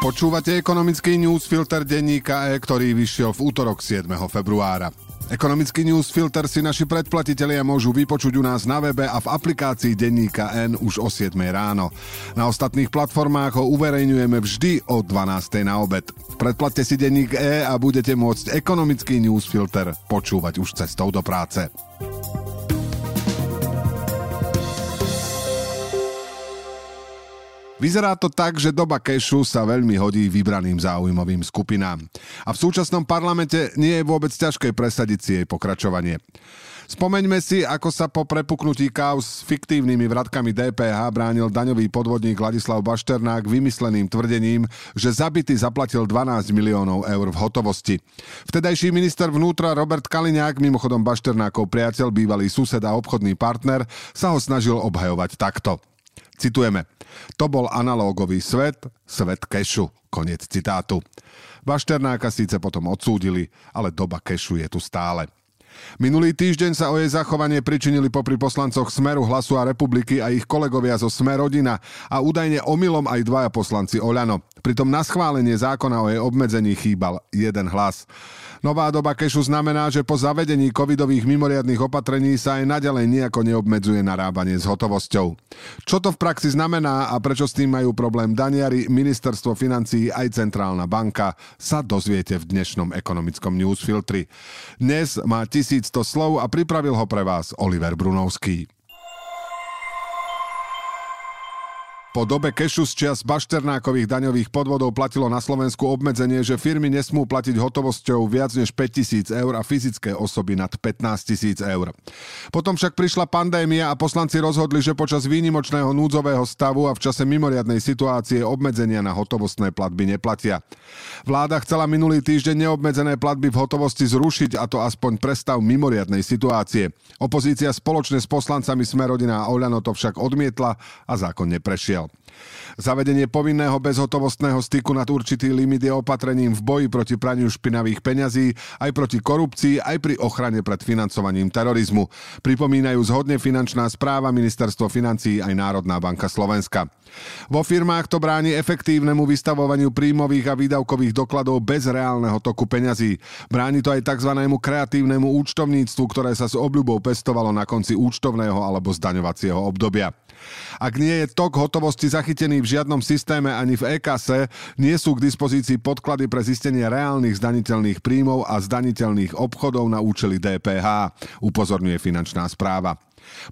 Počúvate ekonomický newsfilter denníka E, ktorý vyšiel v útorok 7. februára. Ekonomický newsfilter si naši predplatitelia môžu vypočuť u nás na webe a v aplikácii denníka N už o 7 ráno. Na ostatných platformách ho uverejňujeme vždy o 12. na obed. Predplatte si denník E a budete môcť ekonomický newsfilter počúvať už cestou do práce. Vyzerá to tak, že doba kešu sa veľmi hodí vybraným záujmovým skupinám. A v súčasnom parlamente nie je vôbec ťažké presadiť si jej pokračovanie. Spomeňme si, ako sa po prepuknutí káuz s fiktívnymi vratkami DPH bránil daňový podvodník Ladislav Bašternák vymysleným tvrdením, že zabity zaplatil 12 miliónov eur v hotovosti. Vtedajší minister vnútra Robert Kaliňák, mimochodom Bašternákov priateľ, bývalý sused a obchodný partner, sa ho snažil obhajovať takto. Citujeme. To bol analógový svet, svet kešu. Konec citátu. Bašternáka síce potom odsúdili, ale doba kešu je tu stále. Minulý týždeň sa o jej zachovanie pričinili popri poslancoch Smeru, Hlasu a republiky a ich kolegovia zo Smer rodina a údajne omylom aj dvaja poslanci Oľano. Pritom na schválenie zákona o jej obmedzení chýbal jeden hlas. Nová doba kešu znamená, že po zavedení covidových mimoriadných opatrení sa aj naďalej nejako neobmedzuje narábanie s hotovosťou. Čo to v praxi znamená a prečo s tým majú problém daniari, ministerstvo financií aj centrálna banka, sa dozviete v dnešnom ekonomickom newsfiltri. Dnes má 1100 slov a pripravil ho pre vás Oliver Brunovský. Po dobe kešu z čias bašternákových daňových podvodov platilo na Slovensku obmedzenie, že firmy nesmú platiť hotovosťou viac než 5000 eur a fyzické osoby nad 15 tisíc eur. Potom však prišla pandémia a poslanci rozhodli, že počas výnimočného núdzového stavu a v čase mimoriadnej situácie obmedzenia na hotovostné platby neplatia. Vláda chcela minulý týždeň neobmedzené platby v hotovosti zrušiť a to aspoň prestav mimoriadnej situácie. Opozícia spoločne s poslancami Smerodina a Oľano to však odmietla a zákon neprešiel. Zavedenie povinného bezhotovostného styku nad určitý limit je opatrením v boji proti praniu špinavých peňazí, aj proti korupcii, aj pri ochrane pred financovaním terorizmu. Pripomínajú zhodne finančná správa, ministerstvo financií aj Národná banka Slovenska. Vo firmách to bráni efektívnemu vystavovaniu príjmových a výdavkových dokladov bez reálneho toku peňazí. Bráni to aj tzv. kreatívnemu účtovníctvu, ktoré sa s obľubou pestovalo na konci účtovného alebo zdaňovacieho obdobia. Ak nie je tok hotovosti zachytený v žiadnom systéme ani v e-kase, nie sú k dispozícii podklady pre zistenie reálnych zdaniteľných príjmov a zdaniteľných obchodov na účely DPH, upozorňuje finančná správa.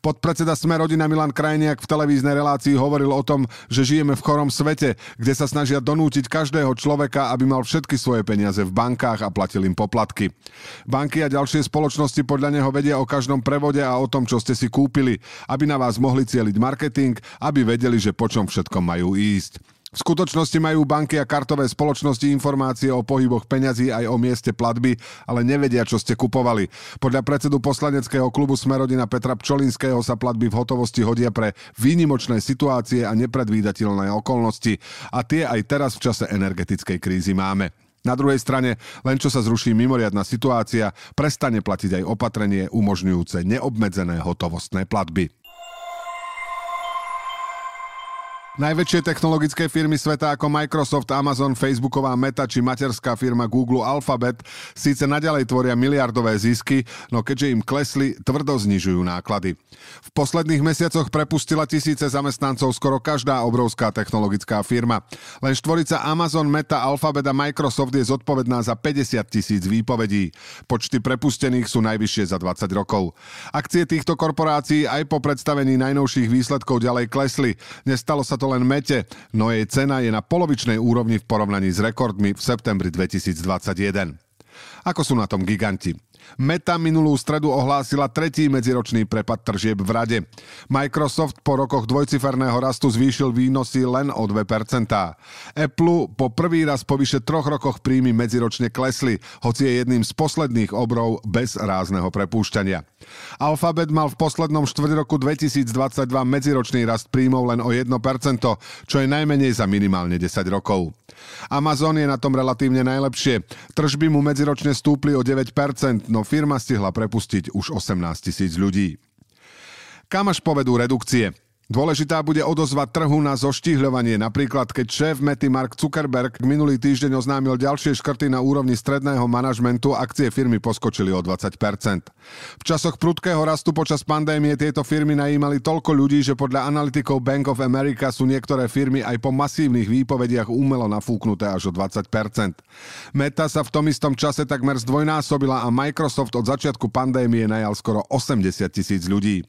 Podpredseda Sme rodina Milan Krajniak v televíznej relácii hovoril o tom, že žijeme v chorom svete, kde sa snažia donútiť každého človeka, aby mal všetky svoje peniaze v bankách a platil im poplatky. Banky a ďalšie spoločnosti podľa neho vedia o každom prevode a o tom, čo ste si kúpili, aby na vás mohli cieliť marketing, aby vedeli, že po čom všetkom majú ísť. V skutočnosti majú banky a kartové spoločnosti informácie o pohyboch peňazí aj o mieste platby, ale nevedia, čo ste kupovali. Podľa predsedu poslaneckého klubu Smerodina Petra Pčolinského sa platby v hotovosti hodia pre výnimočné situácie a nepredvídateľné okolnosti. A tie aj teraz v čase energetickej krízy máme. Na druhej strane, len čo sa zruší mimoriadná situácia, prestane platiť aj opatrenie umožňujúce neobmedzené hotovostné platby. Najväčšie technologické firmy sveta ako Microsoft, Amazon, Facebooková Meta či materská firma Google Alphabet síce naďalej tvoria miliardové zisky, no keďže im klesli, tvrdo znižujú náklady. V posledných mesiacoch prepustila tisíce zamestnancov skoro každá obrovská technologická firma. Len štvorica Amazon, Meta, Alphabet a Microsoft je zodpovedná za 50 tisíc výpovedí. Počty prepustených sú najvyššie za 20 rokov. Akcie týchto korporácií aj po predstavení najnovších výsledkov ďalej klesli. Nestalo sa to len mete, no jej cena je na polovičnej úrovni v porovnaní s rekordmi v septembri 2021. Ako sú na tom giganti? Meta minulú stredu ohlásila tretí medziročný prepad tržieb v rade. Microsoft po rokoch dvojciferného rastu zvýšil výnosy len o 2%. Apple po prvý raz po vyše troch rokoch príjmy medziročne klesli, hoci je jedným z posledných obrov bez rázneho prepúšťania. Alphabet mal v poslednom štvrť roku 2022 medziročný rast príjmov len o 1%, čo je najmenej za minimálne 10 rokov. Amazon je na tom relatívne najlepšie. Tržby mu medziročne stúpli o 9%, no firma stihla prepustiť už 18 tisíc ľudí. Kam až povedú redukcie? Dôležitá bude odozva trhu na zoštihľovanie. Napríklad, keď šéf Mety Mark Zuckerberg minulý týždeň oznámil ďalšie škrty na úrovni stredného manažmentu, akcie firmy poskočili o 20%. V časoch prudkého rastu počas pandémie tieto firmy najímali toľko ľudí, že podľa analytikov Bank of America sú niektoré firmy aj po masívnych výpovediach umelo nafúknuté až o 20%. Meta sa v tom istom čase takmer zdvojnásobila a Microsoft od začiatku pandémie najal skoro 80 tisíc ľudí.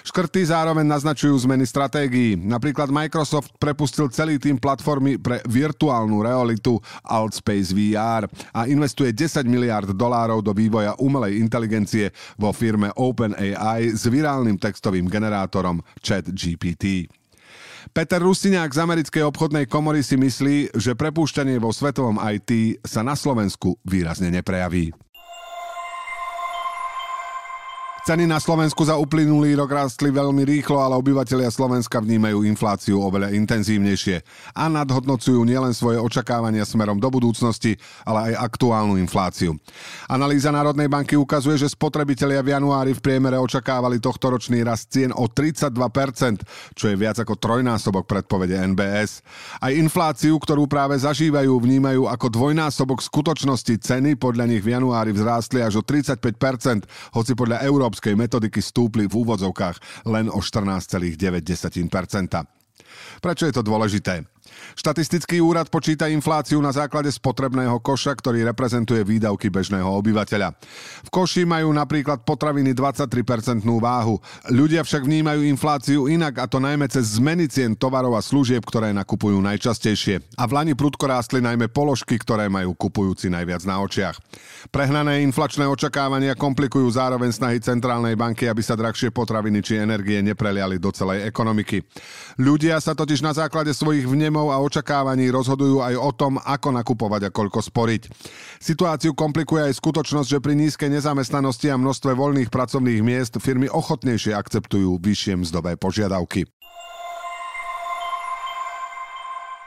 Škrty zároveň naznačujú zmeny stratégií. Napríklad Microsoft prepustil celý tým platformy pre virtuálnu realitu Altspace VR a investuje 10 miliard dolárov do vývoja umelej inteligencie vo firme OpenAI s virálnym textovým generátorom ChatGPT. Peter Rustiňák z americkej obchodnej komory si myslí, že prepúšťanie vo svetovom IT sa na Slovensku výrazne neprejaví. Ceny na Slovensku za uplynulý rok rástli veľmi rýchlo, ale obyvateľia Slovenska vnímajú infláciu oveľa intenzívnejšie a nadhodnocujú nielen svoje očakávania smerom do budúcnosti, ale aj aktuálnu infláciu. Analýza Národnej banky ukazuje, že spotrebitelia v januári v priemere očakávali tohto ročný rast cien o 32%, čo je viac ako trojnásobok predpovede NBS. Aj infláciu, ktorú práve zažívajú, vnímajú ako dvojnásobok skutočnosti ceny, podľa nich v januári vzrástli až o 35%, hoci podľa Euró európskej metodiky stúpli v úvodzovkách len o 14,9%. Prečo je to dôležité? Štatistický úrad počíta infláciu na základe spotrebného koša, ktorý reprezentuje výdavky bežného obyvateľa. V koši majú napríklad potraviny 23% váhu. Ľudia však vnímajú infláciu inak a to najmä cez zmeny cien tovarov a služieb, ktoré nakupujú najčastejšie. A v Lani prudko rástli najmä položky, ktoré majú kupujúci najviac na očiach. Prehnané inflačné očakávania komplikujú zároveň snahy centrálnej banky, aby sa drahšie potraviny či energie nepreliali do celej ekonomiky. Ľudia sa totiž na základe svojich vnemov a očakávaní rozhodujú aj o tom, ako nakupovať a koľko sporiť. Situáciu komplikuje aj skutočnosť, že pri nízkej nezamestnanosti a množstve voľných pracovných miest firmy ochotnejšie akceptujú vyššie mzdové požiadavky.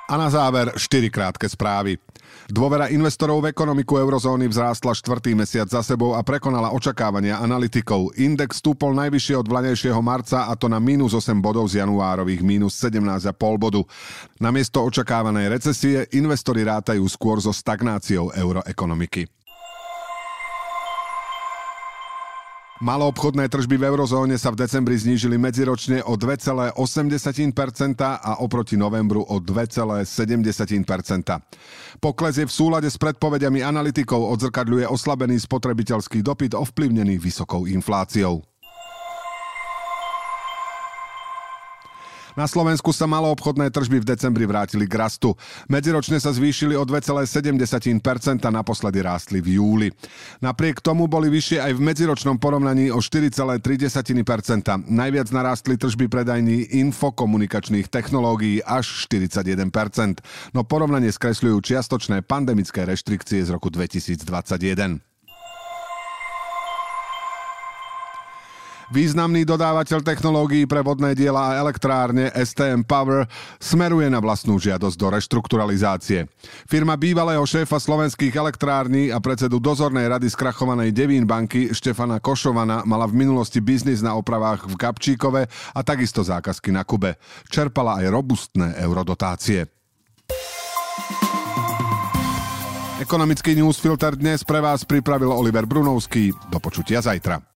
A na záver 4 krátke správy. Dôvera investorov v ekonomiku eurozóny vzrástla štvrtý mesiac za sebou a prekonala očakávania analytikov. Index stúpol najvyššie od vlanejšieho marca a to na minus 8 bodov z januárových minus 17,5 bodu. Namiesto očakávanej recesie investori rátajú skôr so stagnáciou euroekonomiky. Maloobchodné tržby v eurozóne sa v decembri znížili medziročne o 2,8% a oproti novembru o 2,7%. Pokles je v súlade s predpovediami analytikov, odzrkadľuje oslabený spotrebiteľský dopyt ovplyvnený vysokou infláciou. Na Slovensku sa maloobchodné tržby v decembri vrátili k rastu. Medziročne sa zvýšili o 2,7%, naposledy rástli v júli. Napriek tomu boli vyššie aj v medziročnom porovnaní o 4,3%. Najviac narástli tržby predajní infokomunikačných technológií až 41%. No porovnanie skresľujú čiastočné pandemické reštrikcie z roku 2021. Významný dodávateľ technológií pre vodné diela a elektrárne STM Power smeruje na vlastnú žiadosť do reštrukturalizácie. Firma bývalého šéfa slovenských elektrární a predsedu dozornej rady skrachovanej Devín banky Štefana Košovana mala v minulosti biznis na opravách v Gabčíkove a takisto zákazky na Kube. Čerpala aj robustné eurodotácie. Ekonomický newsfilter dnes pre vás pripravil Oliver Brunovský. Do počutia zajtra.